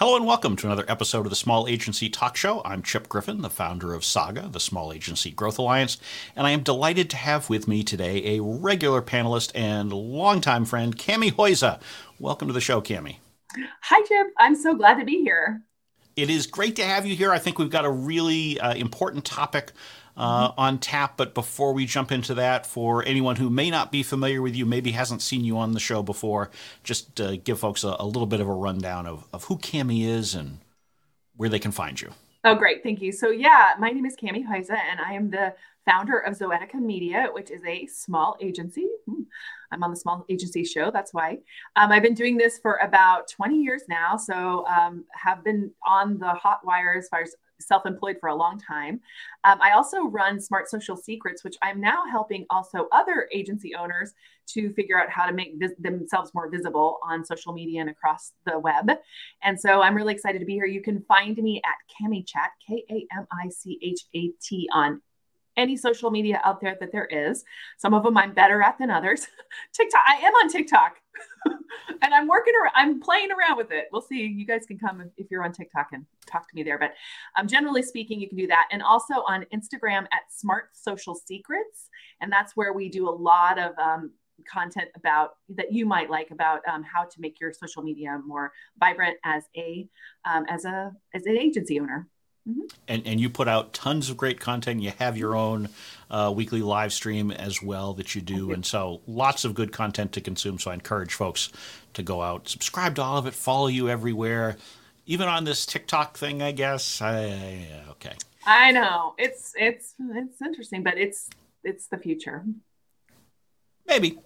Hello and welcome to another episode of the Small Agency Talk Show. I'm Chip Griffin, the founder of Saga, the Small Agency Growth Alliance, and I am delighted to have with me today a regular panelist and longtime friend, Kami Huyse. Welcome to the show, Kami. Hi, Chip. I'm so glad to be here. It is great to have you here. I think we've got a really uh, important topic uh, on tap. But before we jump into that, for anyone who may not be familiar with you, maybe hasn't seen you on the show before, just uh, give folks a, a, little bit of a rundown of, of who Kami is and where they can find you. Oh, great. Thank you. So, yeah, my name is Kami Huyse, and I am the founder of Zoetica Media, which is a small agency. Hmm. I'm on the small agency show. That's why. Um, I've been doing this for about 20 years now. So, um, have been on the hot wire as far as self employed for a long time. Um, I also run Smart Social Secrets, which I'm now helping also other agency owners to figure out how to make vis- themselves more visible on social media and across the web. And so I'm really excited to be here. You can find me at KamiChat, K A M I C H A T, on any social media out there that there is. Some of them I'm better at than others. TikTok, I am on TikTok. and I'm working around, I'm playing around with it. We'll see. You guys can come if you're on TikTok and talk to me there. But um, generally speaking, you can do that. And also on Instagram at Smart Social Secrets. And that's where we do a lot of um, content about that you might like about um, how to make your social media more vibrant as a um, as a as an agency owner. Mm-hmm. And, and you put out tons of great content. You have your own uh, weekly live stream as well that you do. And so lots of good content to consume. So I encourage folks to go out, subscribe to all of it, follow you everywhere, even on this TikTok thing, I guess. I, okay. I know it's it's it's interesting, but it's it's the future. Maybe.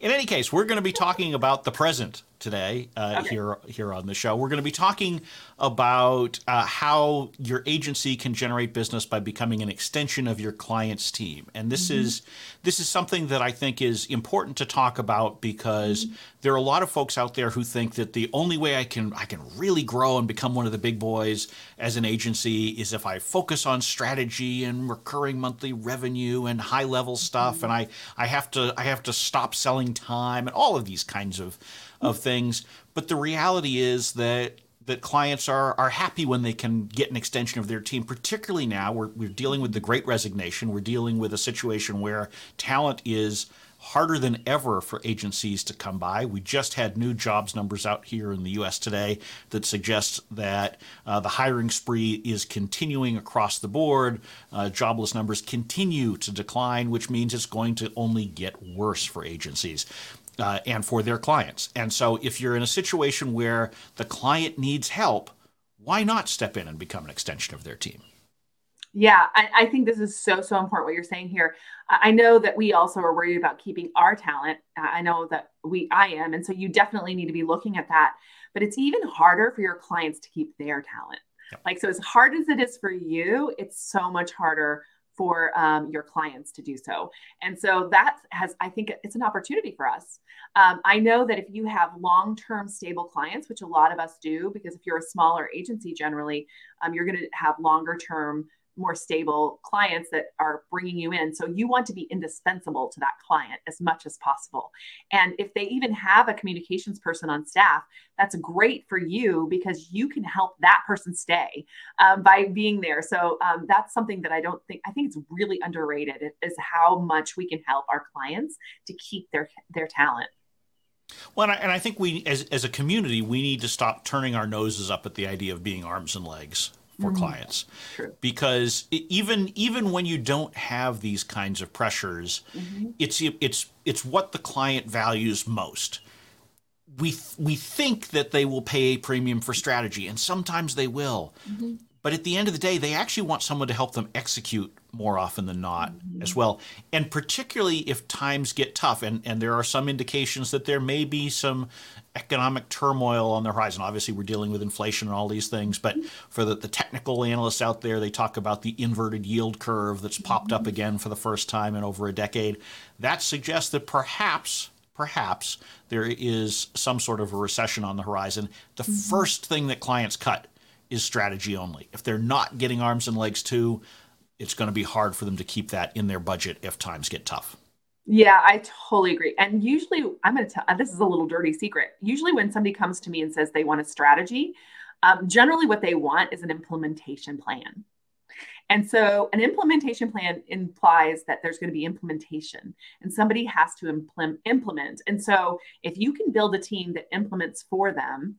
In any case, we're going to be talking about the present today uh, okay. here here on the show. We're going to be talking about uh, how your agency can generate business by becoming an extension of your client's team, and this mm-hmm. is this is something that I think is important to talk about because mm-hmm. there are a lot of folks out there who think that the only way I can I can really grow and become one of the big boys as an agency is if I focus on strategy and recurring monthly revenue and high level stuff, mm-hmm. and I I have to I have to stop selling time and all of these kinds of of things. But the reality is that that clients are are happy when they can get an extension of their team. Particularly now, we're we're dealing with the Great Resignation. We're dealing with a situation where talent is harder than ever for agencies to come by. We just had new jobs numbers out here in the U.S. today that suggest that uh, the hiring spree is continuing across the board. Uh, jobless numbers continue to decline, which means it's going to only get worse for agencies uh, and for their clients. And so, if you're in a situation where the client needs help, why not step in and become an extension of their team? Yeah, I, I, think this is so, so important what you're saying here. I know that we also are worried about keeping our talent. I know that we, I am. And so you definitely need to be looking at that. But it's even harder for your clients to keep their talent. Yep. Like, so as hard as it is for you, it's so much harder for um, your clients to do so. And so that has, I think it's an opportunity for us. Um, I know that if you have long term stable clients, which a lot of us do, because if you're a smaller agency generally, um, you're going to have longer term more stable clients that are bringing you in. So you want to be indispensable to that client as much as possible. And if they even have a communications person on staff, that's great for you because you can help that person stay um, by being there. So um, that's something that I don't think, I think it's really underrated is how much we can help our clients to keep their, their talent. Well, and I, and I think we, as, as a community, we need to stop turning our noses up at the idea of being arms and legs for mm-hmm. clients True. because even even when you don't have these kinds of pressures mm-hmm. it's it's it's what the client values most we we think that they will pay a premium for strategy and sometimes they will mm-hmm. but at the end of the day they actually want someone to help them execute more often than not mm-hmm. as well and particularly if times get tough and and there are some indications that there may be some economic turmoil on the horizon. Obviously, we're dealing with inflation and all these things, but for the, the technical analysts out there, they talk about the inverted yield curve that's popped up again for the first time in over a decade. That suggests that perhaps, perhaps there is some sort of a recession on the horizon. The mm-hmm. first thing that clients cut is strategy only. If they're not getting arms and legs too, it's going to be hard for them to keep that in their budget if times get tough. Yeah, I totally agree. And usually, I'm going to tell this is a little dirty secret. Usually, when somebody comes to me and says they want a strategy, Um, generally, what they want is an implementation plan. And so, an implementation plan implies that there's going to be implementation and somebody has to implement. implement. And so, if you can build a team that implements for them,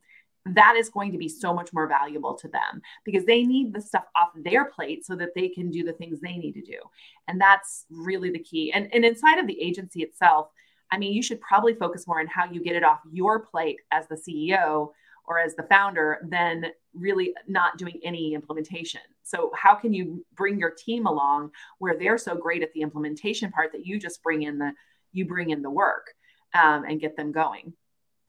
that is going to be so much more valuable to them because they need the stuff off their plate so that they can do the things they need to do. And that's really the key. And, and inside of the agency itself, I mean, you should probably focus more on how you get it off your plate as the CEO or as the founder than really not doing any implementation. So, how can you bring your team along where they're so great at the implementation part that you just bring in the you bring in the work um, and get them going?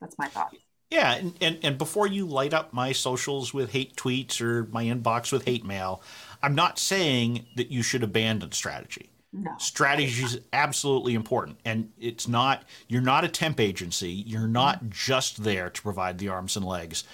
That's my thought. Yeah, and, and, and before you light up my socials with hate tweets or my inbox with hate mail, I'm not saying that you should abandon strategy. No. Strategy is absolutely important. And it's not, you're not a temp agency. You're not mm-hmm. just there to provide the arms and legs.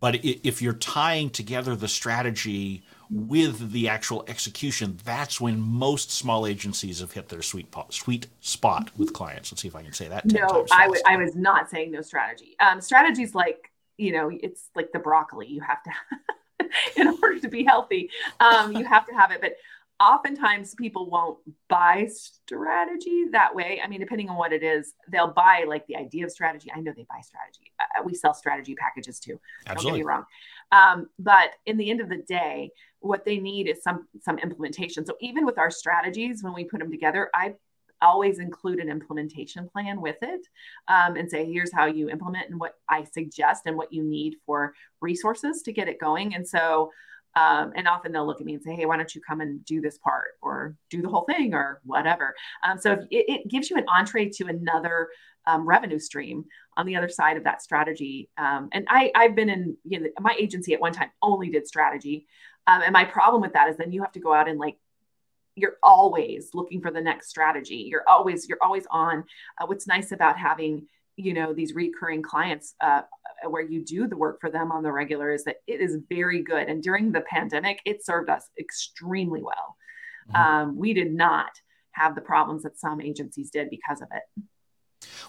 But if you're tying together the strategy with the actual execution, that's when most small agencies have hit their sweet sweet spot with clients. Let's see if I can say that. No, I, w- I was not saying no strategy. Um, strategies like you know, it's like the broccoli. You have to, in order to be healthy, um, you have to have it. But oftentimes people won't buy strategy that way. I mean, depending on what it is, they'll buy like the idea of strategy. I know they buy strategy. Uh, we sell strategy packages too. Absolutely. Don't get me wrong. Um, but in the end of the day, what they need is some some implementation. So even with our strategies, when we put them together, I always include an implementation plan with it um, and say here's how you implement and what i suggest and what you need for resources to get it going and so um, and often they'll look at me and say, hey, why don't you come and do this part or do the whole thing or whatever. Um, so it, it, gives you an entree to another um, revenue stream on the other side of that strategy. Um, and I, I've been in you know, my agency at one time only did strategy. Um, and my problem with that is then you have to go out and like you're always looking for the next strategy. You're always you're always on. Uh, what's nice about having you know these recurring clients uh, where you do the work for them on the regular is that it is very good. And during the pandemic, it served us extremely well. Mm-hmm. Um, we did not have the problems that some agencies did because of it.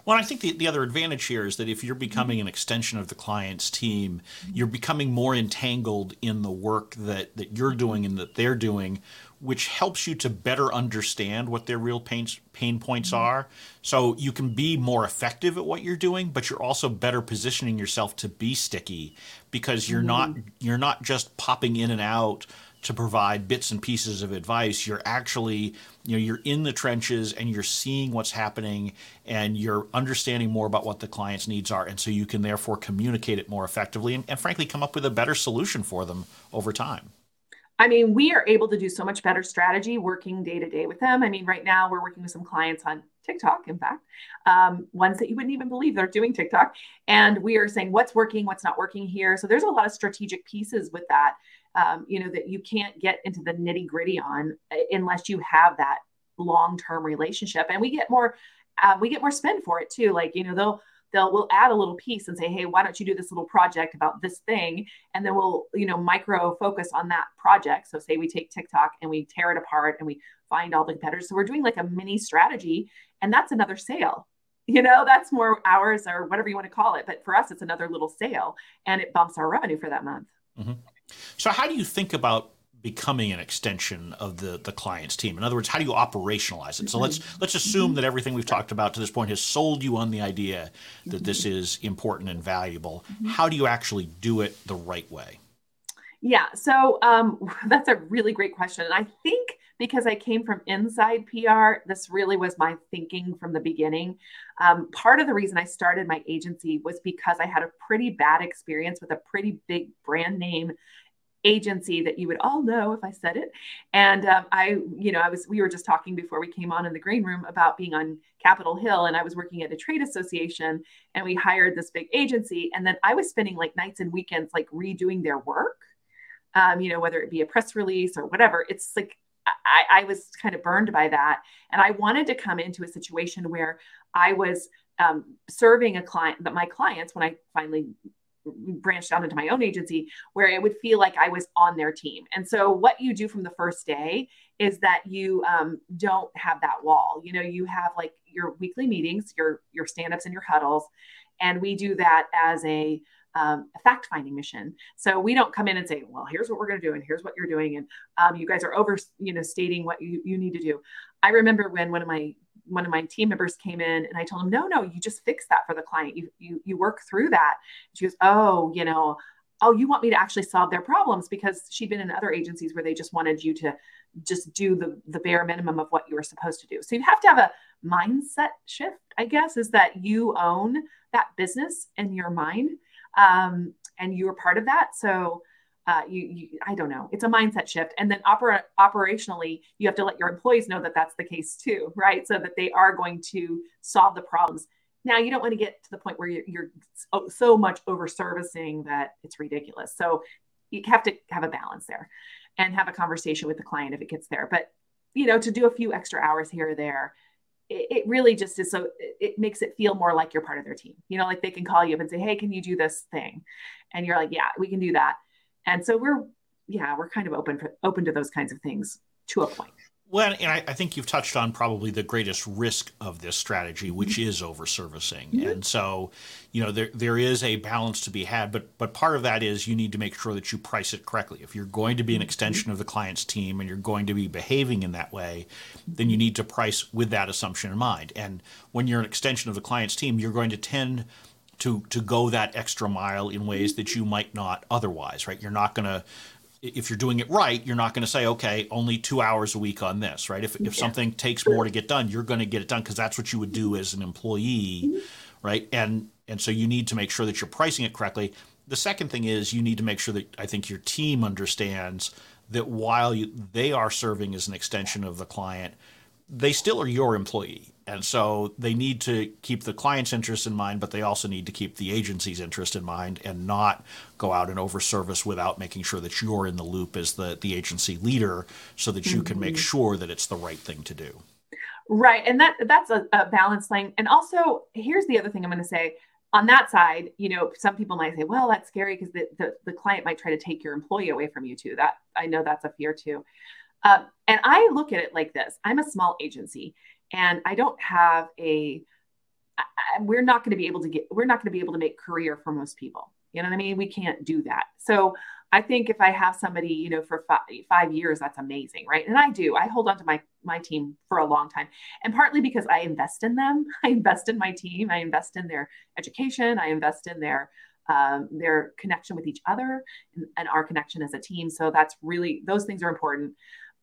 Well, I think the, the other advantage here is that if you're becoming an extension of the client's team, you're becoming more entangled in the work that, that you're doing and that they're doing, which helps you to better understand what their real pain, pain points mm-hmm. are. So you can be more effective at what you're doing, but you're also better positioning yourself to be sticky because you're mm-hmm. not you're not just popping in and out to provide bits and pieces of advice you're actually you know you're in the trenches and you're seeing what's happening and you're understanding more about what the client's needs are and so you can therefore communicate it more effectively and, and frankly come up with a better solution for them over time I mean, we are able to do so much better strategy working day to day with them. I mean, right now we're working with some clients on TikTok, in fact, um, ones that you wouldn't even believe they're doing TikTok. And we are saying what's working, what's not working here. So there's a lot of strategic pieces with that um, you know, that you can't get into the nitty gritty on uh, unless you have that long term relationship. And we get more, uh, we get more spend for it too. Like, you know, they'll, they'll we'll add a little piece and say hey why don't you do this little project about this thing and then we'll you know micro focus on that project so say we take tiktok and we tear it apart and we find all the competitors so we're doing like a mini strategy and that's another sale you know that's more hours or whatever you want to call it but for us it's another little sale and it bumps our revenue for that month mm-hmm. So, how do you think about becoming an extension of the the client's team? In other words, how do you operationalize it? So let's let's assume that everything we've talked about to this point has sold you on the idea that this is important and valuable. How do you actually do it the right way? Yeah, so um, that's a really great question, and I think because I came from inside PR, this really was my thinking from the beginning. Um, part of the reason I started my agency was because I had a pretty bad experience with a pretty big brand name agency that you would all know if I said it. And um, I, you know, I was, we were just talking before we came on in the green room about being on Capitol Hill and I was working at a trade association and we hired this big agency. And then I was spending like nights and weekends, like redoing their work. Um, you know, whether it be a press release or whatever, it's like I, I was kind of burned by that. And I wanted to come into a situation where I was um, serving a client, but my clients, when I finally branched out into my own agency, where it would feel like I was on their team. And so, what you do from the first day is that you um, don't have that wall. You know, you have like your weekly meetings, your your stand ups and your huddles, and we do that as a um, a fact finding mission. So we don't come in and say, well, here's what we're going to do, and here's what you're doing, and um, you guys are over, you know, stating what you, you need to do. I remember when one of my one of my team members came in and I told him, no, no, you just fix that for the client. You you you work through that. She goes, oh, you know, oh, you want me to actually solve their problems because she'd been in other agencies where they just wanted you to just do the the bare minimum of what you were supposed to do. So you have to have a mindset shift, I guess, is that you own that business in your mind um, and you're part of that. So uh, you, you, I don't know, it's a mindset shift. And then oper- operationally, you have to let your employees know that that's the case too, right? So that they are going to solve the problems. Now, you don't want to get to the point where you're, you're so, so much over servicing that it's ridiculous. So you have to have a balance there and have a conversation with the client if it gets there. But you know, to do a few extra hours here or there it, really just is so it makes it feel more like you're part of their team. You know, like they can call you up and say, "Hey, can you do this thing?" And you're like, "Yeah, we can do that." And so we're yeah, we're kind of open for, open to those kinds of things to a point. Well, and I, I, think you've touched on probably the greatest risk of this strategy, which mm-hmm. is overservicing. Mm-hmm. And so, you know, there there is a balance to be had, but but part of that is you need to make sure that you price it correctly. If you're going to be an mm-hmm. extension of the client's team and you're going to be behaving in that way, then you need to price with that assumption in mind. And when you're an extension of the client's team, you're going to tend to to go that extra mile in ways that you might not otherwise, right? You're not going to if you're doing it right, you're not going to say, okay, only two hours a week on this, right? If, if yeah. something takes more to get done, you're going to get it done because that's what you would do as an employee, mm-hmm. right? And and so you need to make sure that you're pricing it correctly. The second thing is you need to make sure that I think your team understands that while you, they are serving as an extension of the client, they still are your employee. And so they need to keep the client's interest in mind, but they also need to keep the agency's interest in mind and not go out and overservice without making sure that you're in the loop as the, the agency leader so that you mm-hmm. can make mm-hmm. sure that it's the right thing to do. Right. And that that's a, a balance line. And also, here's the other thing I'm going to say on that side, you know, some people might say, well, that's scary because the, the, the, client might try to take your employee away from you too. That I know that's a fear too. Uh, and I look at it like this I'm a small agency and I don't have a, I, we're not going to be able to get, we're not going to be able to make career for most people. You know what I mean? We can't do that. So I think if I have somebody, you know, for five, five years, that's amazing, right? And I do. I hold on to my my team for a long time, and partly because I invest in them. I invest in my team. I invest in their education. I invest in their um, their connection with each other and, and, our connection as a team. So that's really those things are important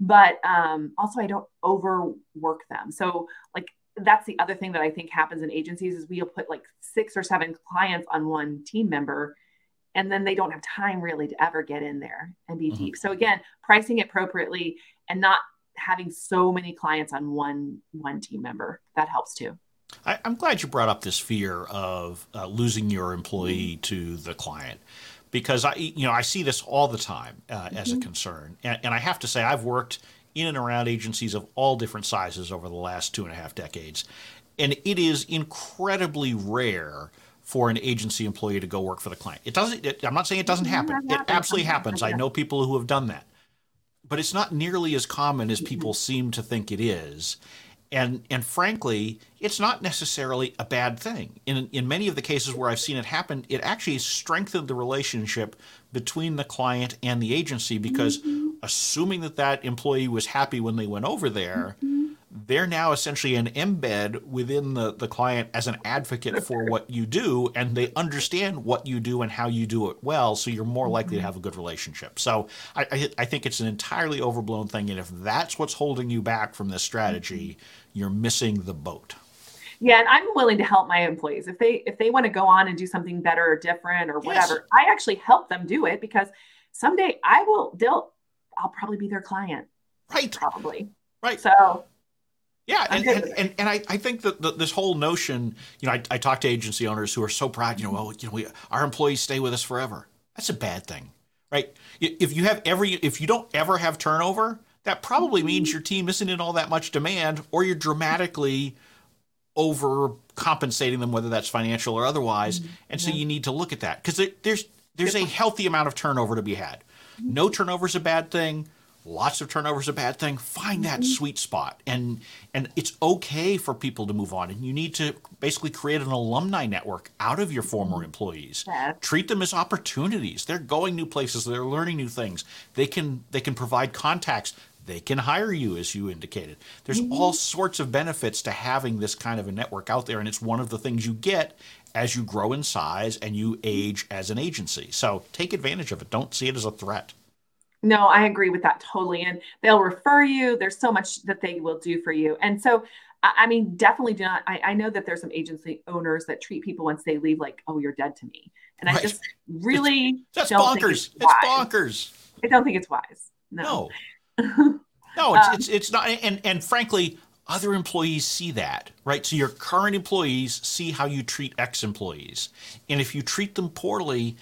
but um, also I don't overwork them. So like that's the other thing that I think happens in agencies is we'll put like six or seven clients on one team member and then they don't have time really to ever get in there and be mm-hmm. deep. So again, pricing appropriately and not having so many clients on one one team member that helps too. I, am glad you brought up this fear of uh, losing your employee to the client because I, you know, I see this all the time uh, mm-hmm. as a mm-hmm. concern, and, and I have to say I've worked in and around agencies of all different sizes over the last two and a half decades, and it is incredibly rare for an agency employee to go work for the client. It doesn't. It, I'm not saying it doesn't mm-hmm. happen. It absolutely happens. I know people who have done that, but it's not nearly as common as people seem to think it is and and frankly, it's not necessarily a bad thing. In in many of the cases where I've seen it happen, it actually strengthened the relationship between the client and the agency because mm-hmm. assuming that that employee was happy when they went over there, mm-hmm they're now essentially an embed within the, the client as an advocate for what you do and they understand what you do and how you do it well so you're more likely to mm-hmm. have a good relationship. So I, I, I think it's an entirely overblown thing and if that's what's holding you back from this strategy mm-hmm. you're missing the boat. Yeah and i'm willing to help my employees. If they if they want to go on and do something better or different or whatever yes. i actually help them do it because someday i will they'll i'll probably be their client. Right. Probably. Right. So yeah, and, and, and, and, I, I think that the, this whole notion, you know, I, I talk to agency owners who are so proud, you know, well, you know, we, our employees stay with us forever. That's a bad thing, right? If you have every, if you don't ever have turnover, that probably means your team isn't in all that much demand, or you're dramatically overcompensating them, whether that's financial or otherwise. Mm-hmm. And so you need to look at that because there, there's there's a healthy amount of turnover to be had. No turnover is a bad thing lots of turnover is a bad thing. Find that Mhm. sweet spot, and and it's okay for people to move on. And you need to basically create an alumni network out of your former employees. Yeah. Treat them as opportunities. They're going new places. They're learning new things. They can they can provide contacts. They can hire you, as you indicated. There's all sorts of benefits to having this kind of a network out there, and it's one of the things you get as you grow in size and you age as an agency. So take advantage of it. Don't see it as a threat. No, I agree with that totally. And they'll refer you. There's so much that they will do for you. And so, I mean, definitely do not. I, I know that there's some agency owners that treat people once they leave like, oh, you're dead to me. And I just really That's don't bonkers. it's It's, bonkers. I don't think it's wise. No. No. No, it's, Um, it's it's not, and and frankly, other employees see that, right? So your current employees see how you treat ex-employees, and if you treat them poorly,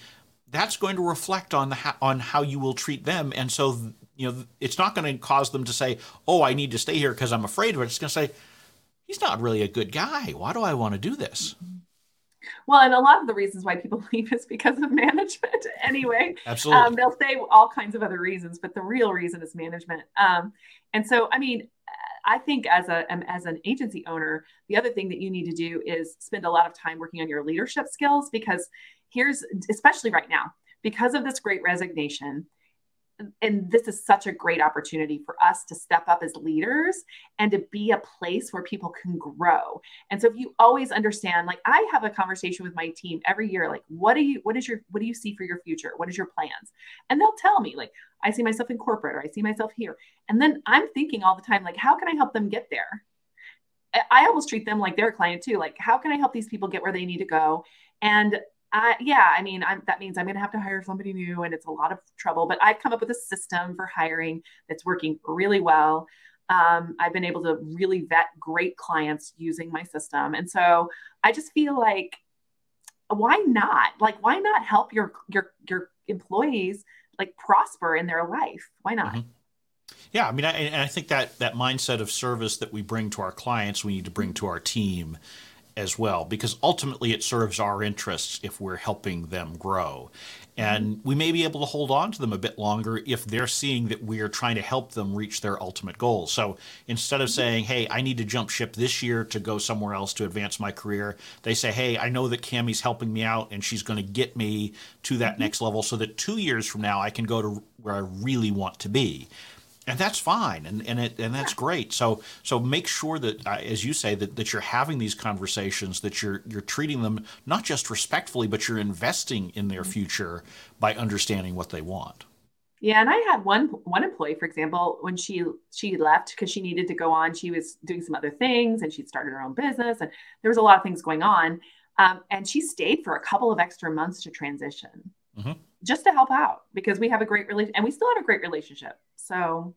that's going to reflect on the ho- on how you will treat them, and so you know it's not going to cause them to say, "Oh, I need to stay here because I'm afraid of it." It's going to say, "He's not really a good guy. Why do I want to do this?" Well, and a lot of the reasons why people leave is because of management anyway. Absolutely. Um, they'll say all kinds of other reasons, but the real reason is management. Um, and so, I mean, I think as a um, as an agency owner, the other thing that you need to do is spend a lot of time working on your leadership skills because here's especially right now because of this great resignation and this is such a great opportunity for us to step up as leaders and to be a place where people can grow. And so if you always understand like i have a conversation with my team every year like what do you what is your what do you see for your future? What is your plans? And they'll tell me like i see myself in corporate or i see myself here. And then i'm thinking all the time like how can i help them get there? I- almost treat them like their client too like how can i help these people get where they need to go? And I, yeah, I mean, I'm, that means I'm going to have to hire somebody new, and it's a lot of trouble. But I've come up with a system for hiring that's working really well. Um, I've been able to really vet great clients using my system, and so I just feel like, why not? Like, why not help your your your employees like prosper in their life? Why not? Mhm. Yeah, I mean, I, and I think that that mindset of service that we bring to our clients, we need to bring to our team as well, because ultimately it serves our interests if we're helping them grow. And we may be able to hold on to them a bit longer if they're seeing that we are trying to help them reach their ultimate goals. So instead of saying, hey, I need to jump ship this year to go somewhere else to advance my career, they say, hey, I know that Kami's helping me out and she's going to get me to that mm-hmm. next level so that two years from now I can go to where I really want to be and that's fine and and it and that's great so so make sure that uh, as you say that, that you're having these conversations that you're you're treating them not just respectfully but you're investing in their future by understanding what they want Yeah, and I had one one employee, for example, when she she left because she needed to go on. She was doing some other things, and she'd started her own business, and there was a lot of things going on. Um, and she stayed for a couple of extra months to transition, Mhm. just to help out because we have a great relation, and we still have a great relationship. So,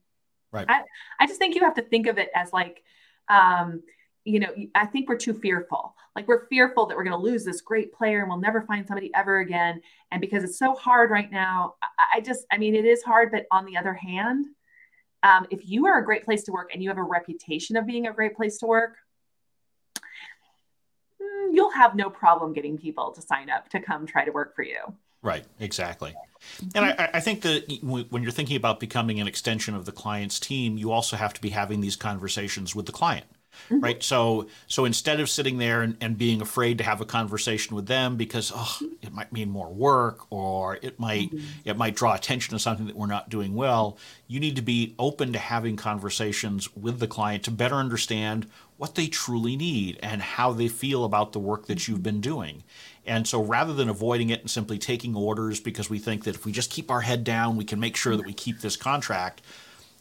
Right. I I just think you have to think of it as like, um, you know, I think we're too fearful. Like we're fearful that we're going to lose this great player and we'll never find somebody ever again. And because it's so hard right now, I, I just, I mean, it is hard. But on the other hand, um, if you are a great place to work and you have a reputation of being a great place to work, mm, you'll have no problem getting people to sign up to come try to work for you. Right exactly. And I, I think that when you're thinking about becoming an extension of the client's team you also have to be having these conversations with the client Mhm. right? So so instead of sitting there and, and being afraid to have a conversation with them because oh it might mean more work or it might it might draw attention to something that we're not doing well you need to be open to having conversations with the client to better understand what they truly need and how they feel about the work that you've been doing and so rather than avoiding it and simply taking orders because we think that if we just keep our head down we can make sure that we keep this contract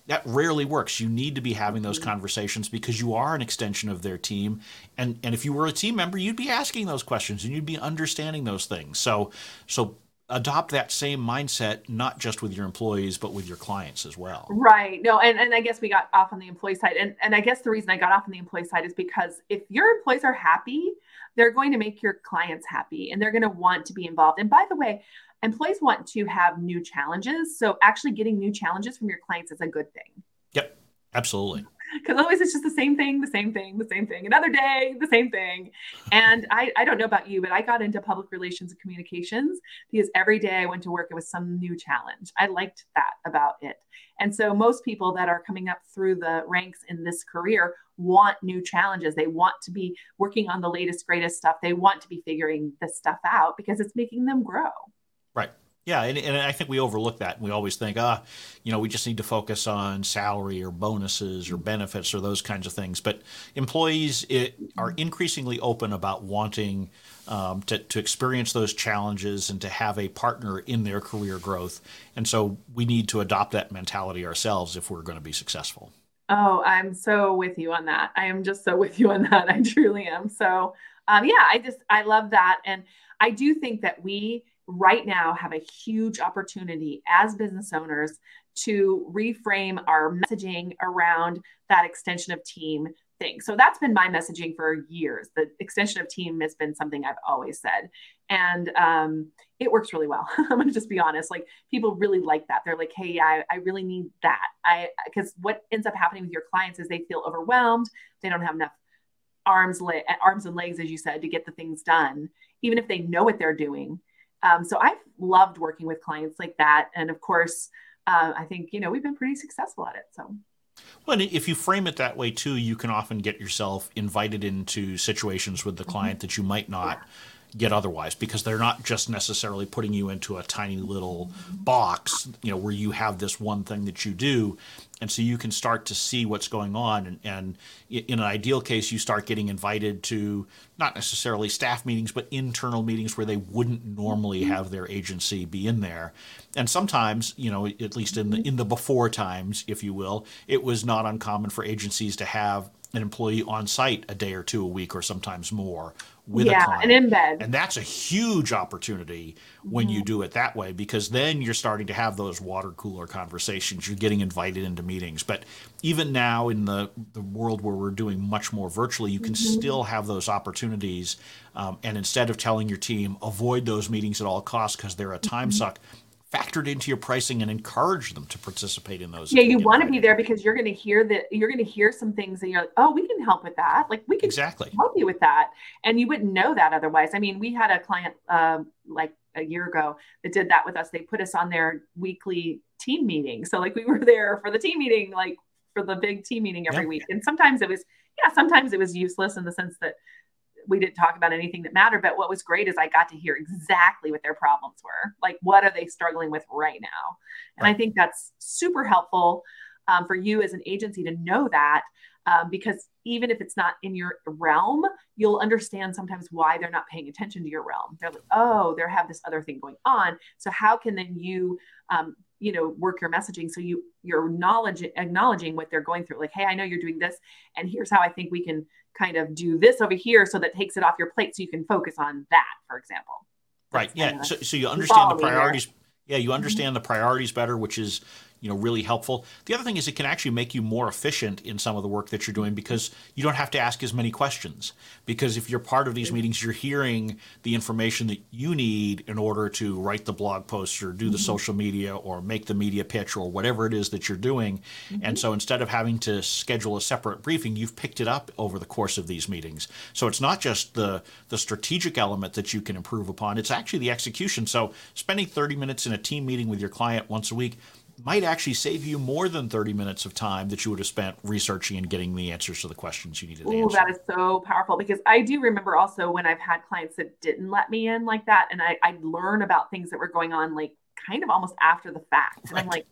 that rarely works. You need to be having those mm-hmm. conversations because you are an extension of their team. And and if you were a team member, you'd be asking those questions and you'd be understanding those things. So so adopt that same mindset not just with your employees but with your clients as well. Right. No, and, and I guess we got off on the employee side. And, and I guess the reason I got off on the employee side is because if your employees are happy, they're going to make your clients happy and they're going to want to be involved. And by the way, employees want to have new challenges. So actually getting new challenges from your clients is a good thing. Yep. Absolutely. because always it's just the same thing, the same thing, the same thing. Another day, the same thing. And I, I don't know about you, but I got into public relations and communications because every day I went to work, it was some new challenge. I liked that about it. And so most people that are coming up through the ranks in this career want new challenges. They want to be working on the latest, greatest stuff. They want to be figuring this stuff out because it's making them grow. Right. Yeah, and, and I think we overlook that. We always think, ah, you know, we just need to focus on salary or bonuses or benefits or those kinds of things. But employees it, are increasingly open about wanting um, to, to experience those challenges and to have a partner in their career growth. And so we need to adopt that mentality ourselves if we're going to be successful. Oh, I'm so with you on that. I am just so with you on that. I truly am. So, um, yeah, I just, I love that. And I do think that we, right now have a huge opportunity as business owners to reframe our messaging around that extension of team thing. So that's been my messaging for years. The extension of team has been something I've always said. And um, it works really well. I'm going to just be honest. Like people really like that. They're like, hey, I, I really need that. I because what ends up happening with your clients is they feel overwhelmed. They don't have enough arms, le- arms and legs, as you said, to get the things done, even if they know what they're doing. Um, so I've loved working with clients like that. And of course, uh, I think, you know, we've been pretty successful at it. So. Well, if you frame it that way too, you can often get yourself invited into situations with the mm-hmm. client mm-hmm. that you might not yeah get otherwise because they're not just necessarily putting you into a tiny little box you know where you have this one thing that you do. And so you can start to see what's going on. And, and in an ideal case you start getting invited to not necessarily staff meetings but internal meetings where they wouldn't normally mm-hmm. have their agency be in there. And sometimes you know at least in the in the before times if you will it was not uncommon for agencies to have an employee on site a day or two a week or sometimes more with yeah, a client. and in bed. And that's a huge opportunity when mm-hmm. you do it that way because then you're starting to have those water cooler conversations. You're getting invited into meetings. But even now in the, the world where we're doing much more virtually, you can mm-hmm. still have those opportunities. Um, and instead of telling your team, avoid those meetings at all costs because they're a time mm-hmm. suck, factored into your pricing and encourage them to participate in those. Yeah, you want to be there because you're going to hear that you're going to hear some things and you're like, oh, we can help with that. Like we can exactly help you with that, and you wouldn't know that otherwise. I mean, we had a client um, like a year ago that did that with us. They put us on their weekly team meeting, so like we were there for the team meeting, like for the big team meeting every week. And sometimes it was, yeah, sometimes it was useless in the sense that we didn't talk about anything that mattered. But what was great is I got to hear exactly what their problems were. Like, what are they struggling with right now? And right. I think that's super helpful um, for you as an agency to know that. Um, because even if it's not in your realm, you'll understand sometimes why they're not paying attention to your realm. They're like, oh, they have this other thing going on. So how can then you, um, you know, work your messaging so you your knowledge acknowledging what they're going through. Like, hey, I know you're doing this, and here's how I think we can kind of do this over here so that takes it off your plate so you can focus on that, for example. Right. yeah. So, so you understand the priorities. Yeah, you understand mm-hmm. the priorities better, which is you know really helpful. The other thing is it can actually make you more efficient in some of the work that you're doing because you don't have to ask as many questions. Because if you're part of these meetings, you're hearing the information that you need in order to write the blog posts or do the mm-hmm. social media or make the media pitch or whatever it is that you're doing. Mm-hmm. And so instead of having to schedule a separate briefing, you've picked it up over the course of these meetings. So it's not just the the strategic element that you can improve upon, it's actually the execution. So spending 30 minutes in a team meeting with your client once a week might actually save you more than 30 minutes of time that you would have spent researching and getting the answers to the questions you needed to answer. Oh, that is so powerful because I do remember also when I've had clients that didn't let me in like that, and I, I'd learn about things that were going on like kind of almost after the fact. And right. I'm like,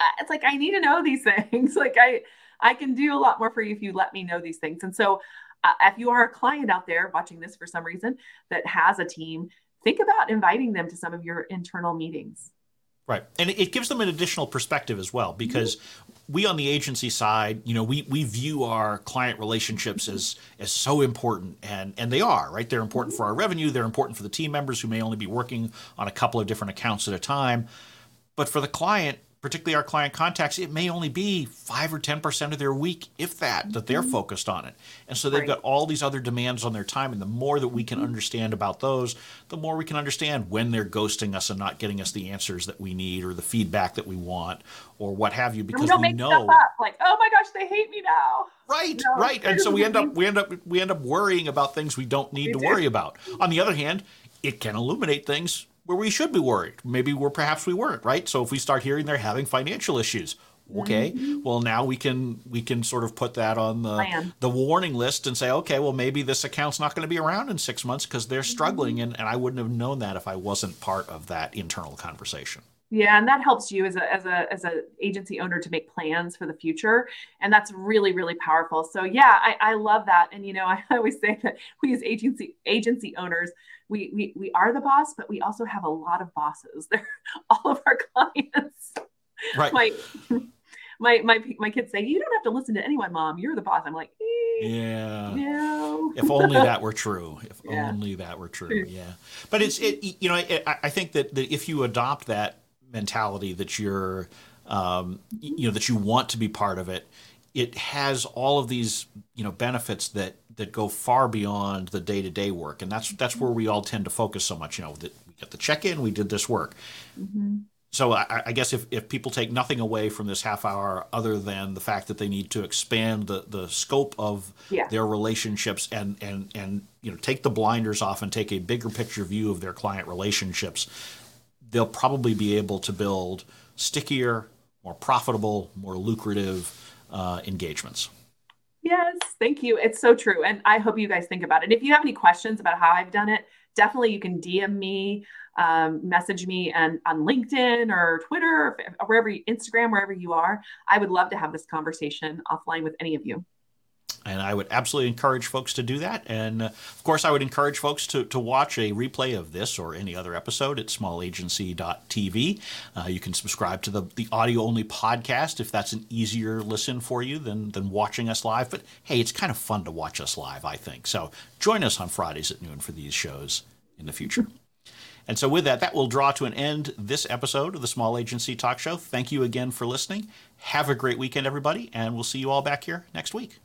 uh, it's like I need to know these things. like I I can do a lot more for you if you let me know these things. And so uh, if you are a client out there watching this for some reason that has a team, think about inviting them to some of your internal meetings. Right. And it gives them an additional perspective as well because we on the agency side, you know, we, we view our client relationships as as so important and and they are, right? They're important for our revenue, they're important for the team members who may only be working on a couple of different accounts at a time. But for the client, particularly our client contacts, it may only be five or 10% of their week, if that, that they're mm-hmm. focused on it. And so they've right. got all these other demands on their time. And the more that we can mm-hmm. understand about those, the more we can understand when they're ghosting us and not getting us the answers that we need or the feedback that we want or what have you, because we, we know. Like, oh my gosh, they hate me now. Right, no, right. And so we end up we end up we end up worrying about things we don't need we to do. worry about. On the other hand, it can illuminate things where we should be worried. Maybe we're perhaps we weren't, right? So if we start hearing they're having financial issues, okay, mm-hmm. well now we can we can sort of put that on the Plan. the warning list and say, okay, well maybe this account's not going to be around in six months because they're struggling, mm-hmm. and, and I wouldn't have known that if I wasn't part of that internal conversation. Yeah, and that helps you as a as a as a agency owner to make plans for the future, and that's really really powerful. So yeah, I, I love that, and you know I always say that we as agency agency owners, we we we are the boss, but we also have a lot of bosses. They're all of our clients. Right. My my my my kids say you don't have to listen to anyone, mom. You're the boss. I'm like, eh, yeah. No. if only that were true. If yeah. only that were true. Yeah. But it's it. You know, it, I think that that if you adopt that mentality that you're um, you know that you want to be part of it it has all of these you know benefits that that go far beyond the day-to-day work and that's that's where we all tend to focus so much you know that we get the check-in we did this work mm-hmm. so I, I, guess if, if people take nothing away from this half hour other than the fact that they need to expand the, the scope of yeah. their relationships and, and and you know take the blinders off and take a bigger picture view of their client relationships they'll probably be able to build stickier, more profitable, more lucrative uh, engagements. Thank you. It's so true. And I hope you guys think about it. If you have any questions about how I've done it, definitely you can DM me, um, message me and on LinkedIn or Twitter or wherever, Instagram, wherever you are. I would love to have this conversation offline with any of you. And I would absolutely encourage folks to do that. And uh, of course, I would encourage folks to, to watch a replay of this or any other episode at smallagency.tv. Uh, you can subscribe to the, the audio only podcast if that's an easier listen for you than, than watching us live. But hey, it's kind of fun to watch us live, I think. So join us on Fridays at noon for these shows in the future. And so, with that, that will draw to an end this episode of the Small Agency Talk Show. Thank you again for listening. Have a great weekend, everybody, and we'll see you all back here next week.